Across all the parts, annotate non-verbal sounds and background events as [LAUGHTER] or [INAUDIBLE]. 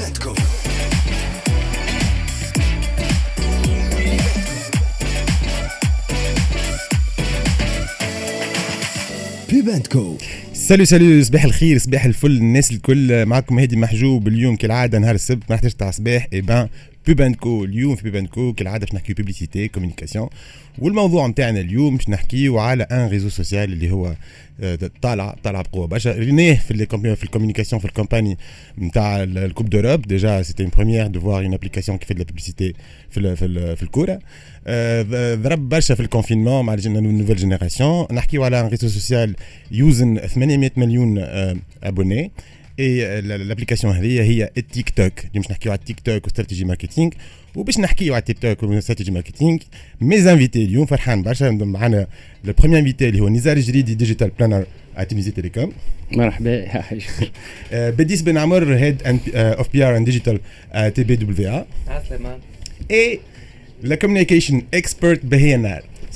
Pubentco. Pubentco. سالو سالو صباح الخير صباح الفل الناس الكل معكم هادي محجوب اليوم كالعادة نهار السبت ما تاع صباح اي بان بوبانكو اليوم في بوبانكو كالعاده باش نحكيو بوبليسيتي كوميونيكاسيون والموضوع نتاعنا اليوم باش نحكيو على ان ريزو سوسيال اللي هو طالع طالع بقوه برشا رينيه في في الكوميونيكاسيون في الكامباني نتاع الكوب دوروب ديجا سيتي اون بروميير دو فوار اون ابليكاسيون كي في لا بوبليسيتي في في, في الكوره ضرب برشا في الكونفينمون مع النوفيل جينيراسيون نحكيو على ان ريزو سوسيال يوزن 800 مليون ابوني اي لابليكاسيون هذه هي التيك توك اليوم باش نحكيو على التيك توك واستراتيجي ماركتينغ وباش نحكيو على التيك توك واستراتيجي ماركتينغ مي انفيتي اليوم فرحان برشا معنا لو بروميير انفيتي اللي هو نزار الجريدي ديجيتال بلانر ا تونيزي تيليكوم مرحبا بديس بن عمر هيد اوف بي ار اند ديجيتال تي بي دبليو ا سليمان اي لا كوميونيكيشن اكسبرت بهي نار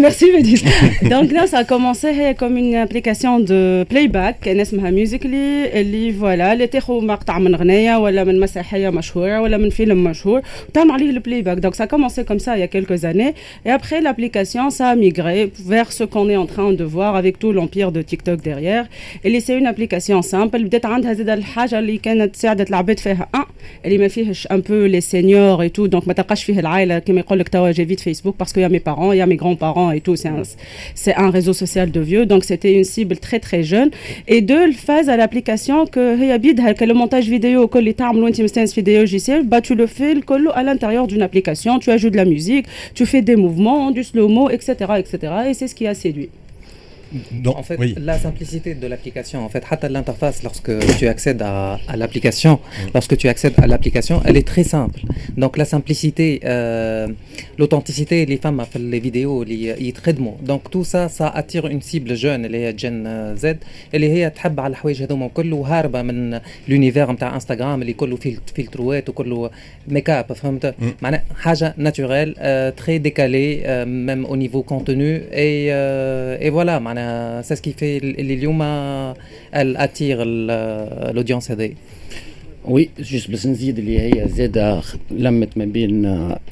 merci Médis. [LAUGHS] Donc là, ça a commencé comme une application de playback اسمها Musically اللي voilà اللي تاخذ مقطع من غنية ولا من مسرحية مشهورة ولا من فيلم مشهور وتعمل عليه le playback. Donc ça a commencé comme ça il y a quelques années et après l'application ça a migré vers ce qu'on est en train de voir avec tout l'empire de TikTok derrière. Et c'est une application simple بدات عندها زاد الحاجة اللي كانت ساعدت العباد فيها ان اللي ما فيهش un peu les seniors et tout donc ما تلقاش فيه العائلة كما يقول لك توا j'ai vite Facebook parce qu'il y a mes parents, il y a mes parents et tout. C'est un, un, réseau social de vieux. Donc, c'était une cible très, très jeune. Et deux, le phase à l'application que le montage vidéo, que les termes, vidéo, bah, tu le fais à l'intérieur d'une application. Tu ajoutes de la musique, tu fais des mouvements, du slow-mo, etc., etc. Et c'est ce qui a séduit en fait, la simplicité de l'application, en fait, l'interface, lorsque tu accèdes à, l'application, lorsque tu accèdes à l'application, elle est très simple. Donc la simplicité, euh, l'authenticité, les femmes fait les vidéos, les traitements. Donc tout ça, ça attire une cible jeune, elle est Gen Z, elle est تحب على الحوايج هذوما كله وهاربه من l'univers نتاع انستغرام اللي كله فلتروات وكله ميك اب فهمت معناها حاجه ناتوريل très décalée même au niveau contenu et et voilà معناها c'est ce qui fait اللي اليوم attire l'audience هذه وي جوست بس نزيد اللي هي زادة لمت ما بين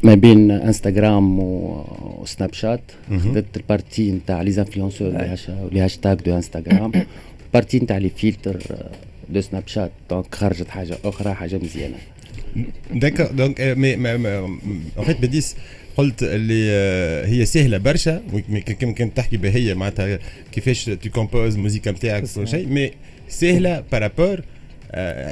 ما بين إنستغرام وسناب شات. خذت البارتي نتاع لي انفلونسور لي هاشتاج دو إنستغرام. [COUGHS] بارتي نتاع لي فيلتر دو سناب شات. دونك خرجت حاجة أخرى حاجة مزيانة. داكور دونك مي ان فيت بديس قلت اللي هي سهلة برشا كان تحكي بهي معناتها كيفاش تو كومبوز الموسيقى نتاعك كل شيء مي سهلة بارابور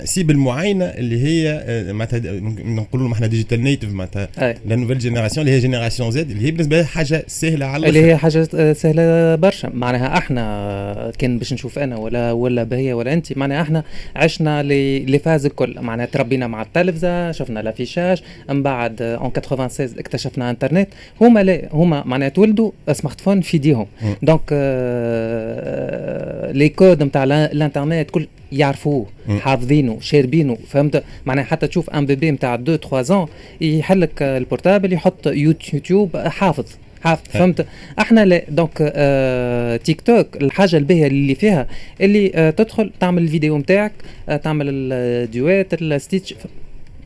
سيبل معينه اللي هي معناتها نقولوا إحنا ديجيتال نيتف معناتها لا نوفيل جينيراسيون اللي هي جينيراسيون زد اللي هي بالنسبة لها حاجة سهلة على اللي هي حاجة سهلة برشا. معناها إحنا كان باش نشوف أنا ولا ولا بهي ولا انت معناها إحنا عشنا لي فاز الكل. معناها تربينا مع التلفزة شفنا لافيشاج من بعد اون 96 اكتشفنا إنترنت. هما لا هما معناها تولدوا سمارت فون في إيديهم. دونك لي كود نتاع الإنترنت كل يعرفوه حافظينه شاربينه فهمت؟ معناها حتى تشوف ان بيبي نتاع 2 3 ans يحلك البورتابل يحط يوتيوب حافظ حافظ فهمت؟ أحنا لا دونك آه تيك توك الحاجة الباهيه اللي فيها اللي آه تدخل تعمل الفيديو نتاعك آه تعمل الديوات الستيتش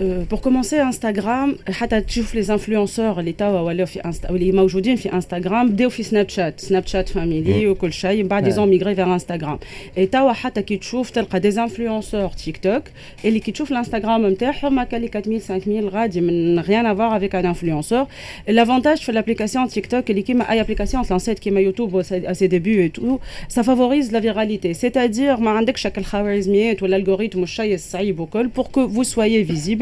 Euh, pour commencer Instagram حتى تشوف les influenceurs اللي توا ولاو في انستا اللي موجودين في انستغرام بداو في سناب شات سناب شات فاميلي وكل شيء من بعد يزون ميغري فيغ انستغرام اي توا حتى كي تشوف تلقى دي انفلونسور تيك توك اللي كي تشوف الانستغرام نتاعهم هكا لي 4000 5000 غادي من rien à voir avec un influenceur l'avantage في l'application TikTok اللي كيما اي ابليكاسيون لانسيت كيما يوتيوب à ses débuts et tout ça favorise la viralité c'est-à-dire ما عندكش الخوارزميات ولا الالغوريثم والشيء الصعيب وكل pour que vous soyez visible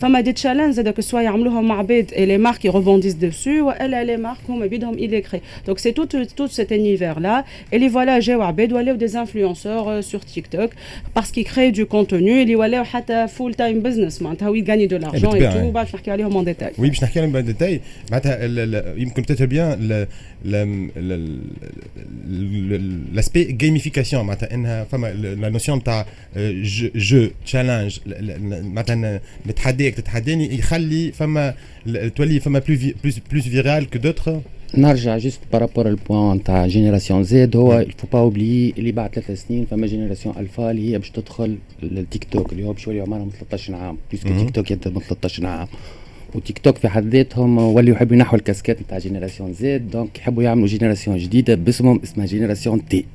فما دي تشالنج زاد سوا يعملوهم مع عباد et les marques qui rebondissent dessus والا les marques هما بيدهم illégré donc c'est tout tout cet univers là et les voilà جاو عباد ولاو des influenceurs sur TikTok parce qu'ils créent du contenu اللي ولاو حتى full time business معناتها وي gagnent de l'argent et tout باش نحكي عليهم en détail oui باش نحكي عليهم en détail معناتها يمكن peut-être bien l'aspect gamification معناتها انها فما la notion نتاع جو تشالنج مثلا نتحداك تتحداني يخلي فما تولي فما بلوس بلوس بلوس فيرال كو دوتر نرجع جست بارابور البوان تاع جينيراسيون زد هو الفو با اوبلي اللي بعد ثلاث سنين فما جينيراسيون الفا اللي هي باش تدخل للتيك توك اللي هو باش يولي عمرهم 13 عام بيسكو تيك توك يبدا من 13 عام وتيك توك في حد ذاتهم وليوا يحبوا ينحوا الكاسكات نتاع جينيراسيون زد دونك يحبوا يعملوا جينيراسيون جديدة باسمهم اسمها جينيراسيون تي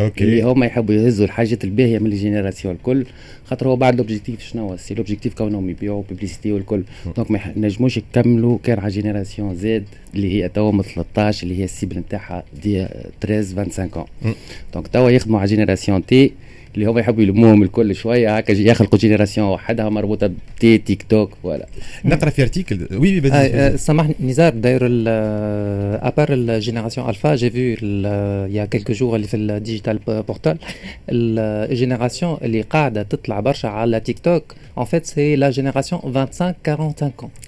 أوكي. اللي هما يحبوا يهزوا الحاجات الباهيه من الجينيراسيون الكل خاطر هو بعد لوبجيكتيف شنو؟ سي لوبجيكتيف كونهم يبيعوا بيبليسيتي والكل. دونك ما نجموش يكملوا كان على جينيراسيون زد اللي هي توا من 13 اللي هي السيبل نتاعها دي 13 25 دونك توا يخدموا على جينيراسيون تي اللي هما يحبوا يلموهم الكل شوية هكا يخلقوا جينيراسيون وحدها مربوطة بتي تيك توك فوالا. نقرأ في ارتيكل وي وي آه سامحني نزار داير ابار الجينيراسيون الفا جي فيو يا كيلكو جور اللي في الديجيتال بورتال الجينيراسيون اللي قاعدة تطلع برشا على تيك توك en fait c'est la génération 25-45 ans.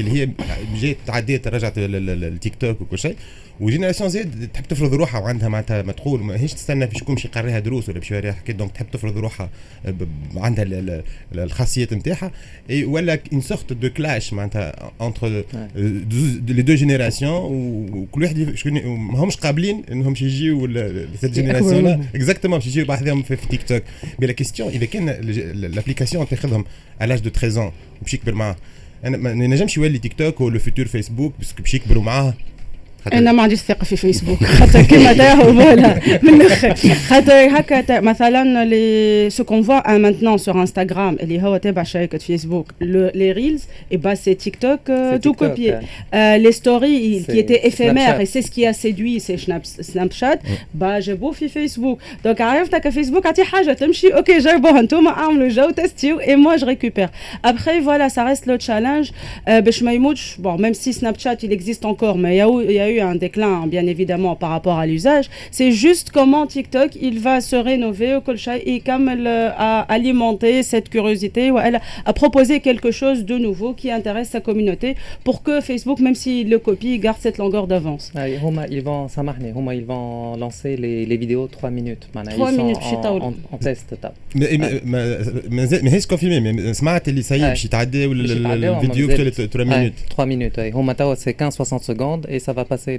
اللي هي جات تعديت رجعت للتيك توك وكل شيء. وجينيراسيون زد تحب تفرض روحها وعندها معناتها مدخول ماهيش تستنى باش يكون باش يقريها دروس ولا باش يوريها حكايه دونك تحب تفرض روحها عندها الخاصيات نتاعها. ولا اون سورت دو كلاش معناتها انتر لي دو جينيراسيون وكل واحد ماهمش قابلين إنهم يجيو سيت جينيراسيون اكزاكتومون باش يجيو بعضهم في تيك توك مي لا كيستيون إذا كان لابليكاسيون تاخذهم على لاج دو 13 باش يكبر معاه. أنا ما نجمش يولي تيك توك ولا فيتور فيسبوك باسكو باش يكبروا معاه. انا ما عنديش ثقه في فيسبوك خاطر كيما تاهو فوالا من الاخر خاطر هكا مثلا لي سو كون فوا مانتنون سور انستغرام اللي هو تابع شركه فيسبوك لي ريلز اي با سي تيك توك تو كوبي لي ستوري كي ايتي افيمير اي سي سكي ا سيدوي سي سناب شات با جابوه في فيسبوك دونك عرفت هكا فيسبوك عطي حاجه تمشي اوكي جربوها انتوما اعملوا جو تستيو اي موا جو ريكوبير ابخي فوالا سا ريست لو تشالنج باش ما يموتش بون ميم سي سناب شات il existe encore mais il y a eu un déclin, bien évidemment, par rapport à l'usage. C'est juste comment TikTok, il va se rénover au et comme elle a alimenté cette curiosité, ou elle a proposé quelque chose de nouveau qui intéresse sa communauté pour que Facebook, même s'il le copie, garde cette longueur d'avance. Ah, ils vont, ça ils vont lancer les, les vidéos 3 minutes. 3 minutes, en, en, en test. Mais mais est-ce confirmé Mais سمعت اللي سيب باش يتعدى الفيديو 3 minutes 3 minutes هما توا c'est 15 60 secondes et ça va passer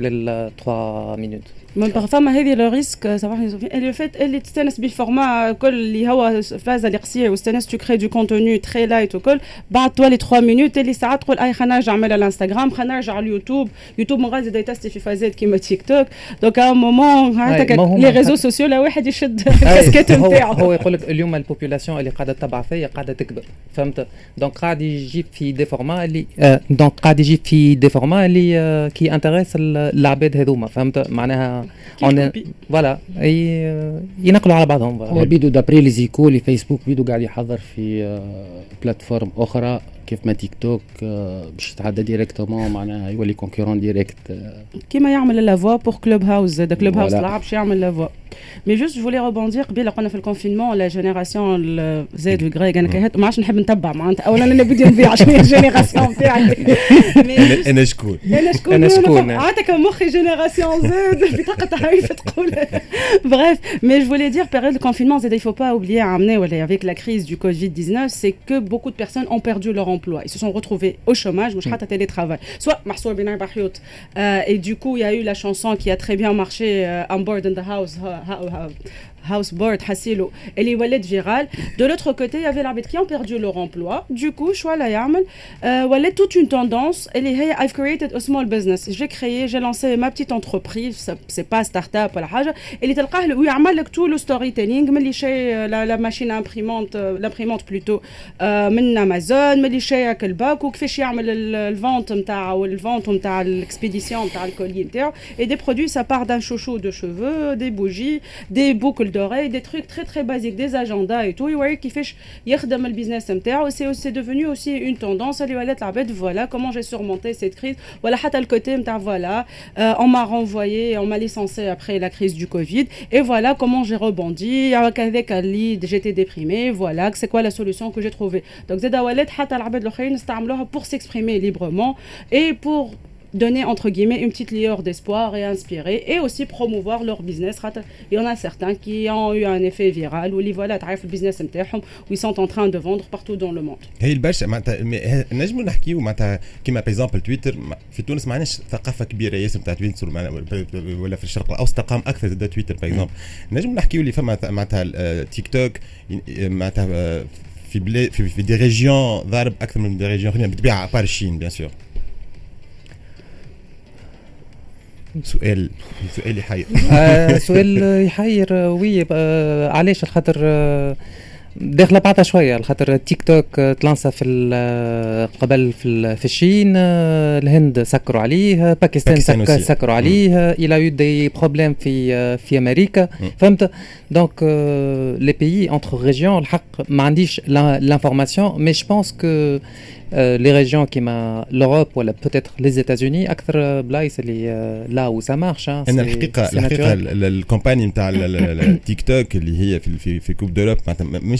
3 minutes من فما هذه لو ريسك سامحني اللي فات اللي تستانس بالفورما كل اللي هو فازه اللي قصيره واستانس تو كري دو كونتوني تري لايت وكل بعد تولي 3 مينوت اللي ساعات تقول اي خلينا نرجع نعملها الانستغرام خلينا نرجع على اليوتيوب يوتيوب من غادي يتستي في فازات كيما تيك توك دوك ا مومون هكاك لي ريزو سوسيو لا واحد يشد الكاسكيت نتاعو هو يقول لك اليوم البوبولاسيون اللي قاعده تتبع فيا قاعده تكبر فهمت دونك قاعد يجيب في دي فورما اللي دونك قاعد يجيب في دي فورما اللي كي انتريس [LAUGHS] العباد هذوما فهمت؟ معناها فوالا ينقلوا على بعضهم هو بيدو دابري لي زيكو لي فيسبوك بيدو قاعد يحضر في بلاتفورم أخرى. كيف ما تيك توك باش يتعدى ديريكتومون معناها يولي كونكورون ديريكت كيما يعمل لافوا بور كلوب هاوس زاد كلوب هاوس طلع باش يعمل لافوا مي جوست جو فولي روبوندير قبيلة قلنا في الكونفينمون لا جينيراسيون زاد وغريك أنا كهت ما عادش نحب نتبع معناتها. اولا أنا بدي نبيع شنو هي الجينيراسيون تاعي [LAUGHS] أنا شكون؟ أنا شكون؟ أنا شكون؟ عادك مخي جينيراسيون زاد بطاقه عارف تقول. بريف مي جو فولي دير période de confinement زاد il faut pas oublier à amener avec la crise du Covid-19 c'est que beaucoup de personnes ont perdu leur emploi. Ils se sont retrouvés au chômage, ou à télétravail. Soit Mahsour Binay Bahyout. Euh, et du coup, il y a eu la chanson qui a très bien marché, euh, On Board in the House Houseboard, Hassilo, et les wallets virales. De l'autre côté, il y avait l'arbitre qui ont perdu leur emploi. Du coup, choix la yamel, wallet toute une tendance. Et les hey, I've created a small business. J'ai créé, j'ai lancé ma petite entreprise. C'est pas start-up ou la haja. Et les telqah, où il tout le storytelling. Mais les la, la machine imprimante, l'imprimante plutôt, من Amazon, mais les chez Akelbak, ou كيفاش يعمل الفونت نتاع ou le vente نتاع l'expédition نتاع الكولي نتاعو. Et des produits, ça part d'un chouchou de cheveux, des bougies, des boucles d'oreilles, des trucs très très basiques, des agendas et tout. Et qui fait le business c'est devenu aussi une tendance. Voilà comment j'ai surmonté cette crise. Voilà, le côté, voilà, euh, on m'a renvoyé, on m'a licencié après la crise du Covid. Et voilà comment j'ai rebondi. Avec un j'étais déprimé. Voilà, c'est quoi la solution que j'ai trouvée. Donc, Zeda Wallet, pour s'exprimer librement et pour donner entre guillemets une petite lueur d'espoir et inspirer et aussi promouvoir leur business. Il y en a certains qui ont eu un effet viral où ils voilà le business où ils sont en train de vendre partout dans le monde. هي البرشا معناتها نجموا نحكيو معناتها كيما باغ اكزومبل تويتر في تونس ما عندناش ثقافه كبيره ياسر نتاع تويتر ولا في الشرق الاوسط تلقاهم اكثر زاد تويتر باغ اكزومبل نجموا نحكيو اللي فما معناتها تيك توك معناتها في بلاد في, في دي ريجيون ضارب اكثر من دي ريجيون اخرين بالطبيعه بار الشين بيان سور سؤال سؤال يحير. آه سؤال يحير وي آه علاش؟ الخاطر آه داخله بعضها شويه الخاطر تيك توك تلانسا في قبل في, في الشين الهند سكروا عليه باكستان سك سكروا عليه الى يو دي بروبليم في في امريكا فهمت دونك لي بيي انتر ريجيون الحق ما عنديش لانفورماسيون مي جو بونس كو لي ريجيون كيما لوروب ولا بوتيتر لي زيتازوني اكثر بلايص اللي لا و سا مارش انا الحقيقه الحقيقه الكومباني نتاع التيك توك اللي هي في في, في كوب دوروب مش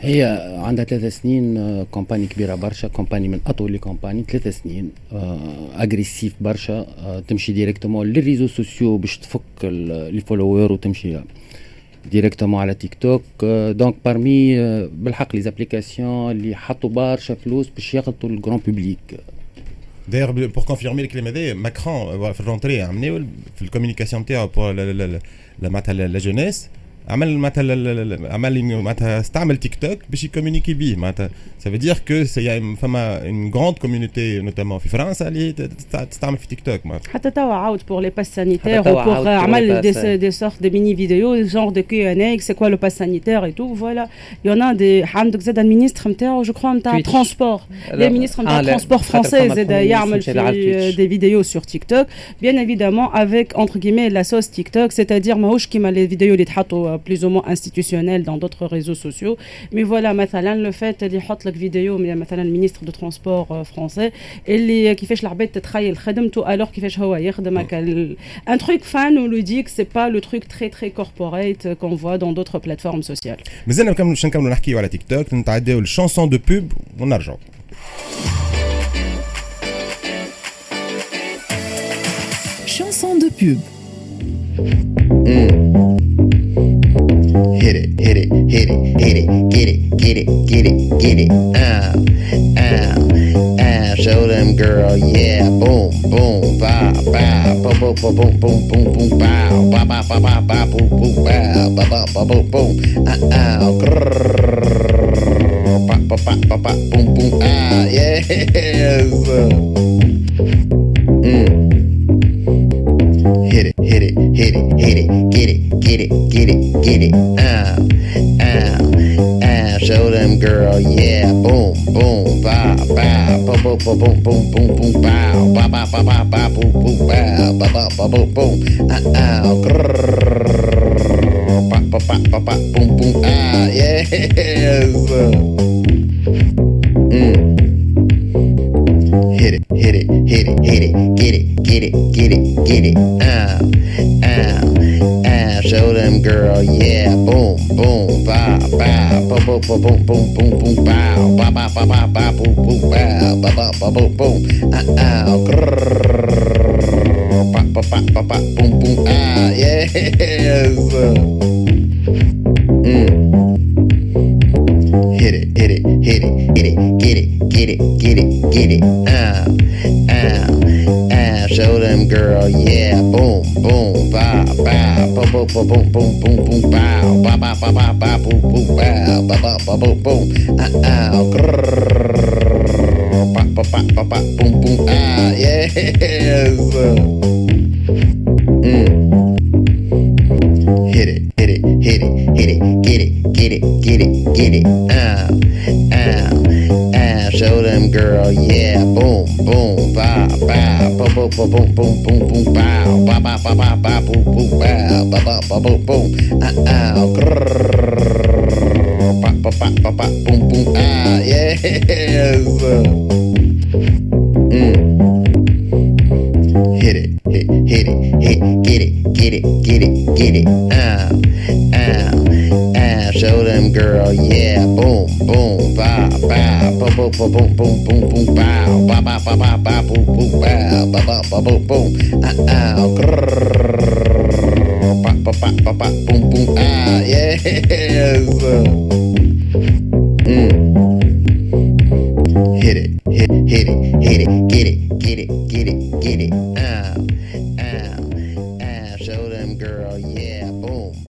هي عندها ثلاث سنين كومباني كبيرة برشا كومباني من أطول لي كومباني ثلاث سنين اجريسيف برشا تمشي ديريكتومون للريزو سوسيو باش تفك لي فولوور وتمشي ديريكتومون على تيك توك دونك بارمي بالحق لي زابليكاسيون اللي حطوا برشا فلوس باش يغلطوا الجران بوبليك D'ailleurs, pour confirmer le climat, Macron, في الرونتري عملوا في الكوميونيكاسيون تاعو pour la jeunesse. عمل معناتها عمل معناتها استعمل تيك توك باش يكومونيكي بيه معناتها سا فو كو سي فما اون غروند كوميونيتي نوتامون في فرنسا اللي تستعمل في تيك توك معناتها حتى توا عاود بور لي باس سانيتير بور عمل دي دي سورت دي ميني فيديو جونغ دو كيو ان اي سي كوا لو باس سانيتير اي تو فوالا يون دي عندك زاد المينيستر نتاعو جو كخوا نتاع ترونسبور لي مينيستر نتاع ترونسبور فرونسي زاد يعمل في دي فيديو سور تيك توك بيان ايفيدامون افيك انتر كيمي لا صوص تيك توك سيتادير ماهوش كيما لي فيديو اللي تحطوا plus ou moins institutionnel dans d'autres réseaux sociaux. Mais voilà, le fait de faire la vidéo, mais le ministre de Transport euh, français, et qui fait l'arbitre de travailler le alors qu'il fait un truc fan, on lui dit que c'est pas le truc très très corporate qu'on voit dans d'autres plateformes sociales. Mais nous allons parler de TikTok, nous allons une chanson de pub, on argent. Chanson de pub. Mm. Hit it, hit it, hit it, hit it, get it, get it, get it, get it. Ow, ow, ow. Show them, girl, yeah. Boom, boom, bow, bow, boom, boom, boom, boom, boom, boom, boom, bow, bow, bow, bow, bow, bow, boom, boom, bow, bow, bow, bow, boom, boom. Ow, grrrr, bow, bow, bow, bow, boom, boom, ah, yes. Mm. Hit it, hit it, hit it, hit it, get it, get it. get it, get it. Ow, ow, ow. Show them, girl, yeah. Boom, boom, bow, bow, boom, boom, boom, boom, boom, boom, boom, bow, bow, bow, bow, bow, bow, boom, boom, bow, bow, bow, bow, boom, boom. Ow, ow, grrrr, bow, bow, bow, bow, boom, boom, ah, yes. Mm. Hit it, hit it, hit it, hit it, get it, get it, get it, get it. Ow. Show them, girl. Yeah. Boom, boom, ba, ba, boom, boom, boom, boom, boom, boom, boom, bow, ba, ba, ba, ba, ba, boom, boom, bow, ba, ba, ba, boom, boom, ah, ah, grrr, ba, ba, ba, ba, ba, boom, boom, ah, yes. Boom, boom, boom, boom, boom, boom, bow, bow, bow, bow, bow, bow, boom, boom, bow, bow, bow, bow, boom, boom. Ow, ow, grrrr, bow, bow, bow, bow, bow, boom, boom, ah, yes. Mm. Hit it, hit it, hit it, hit it, get it, get it, get it, get it. Ow, boom, boom, boom, boom, boom, boom, bow, ba ba ba ba ba, boom, boom, bow, ba ba ba boom, boom, ah ah, grrr, ba ba ba ba ba, boom, boom, ah, yes. Mm. Hit it, hit, hit it, hit, get it get it, get it, get it. Ow, ow, ow. Show them, girl, yeah. Boom, boom, bow, bow, boom, boom, boom, boom, boom, boom, boom, bow, bow, bow, bow, bow, bow, boom, boom, bow, bow, bow, bow, boom, boom. Ow, ow, grrrr, bow, bow, bow, bow, boom, boom, ah, [LAUGHS] yes.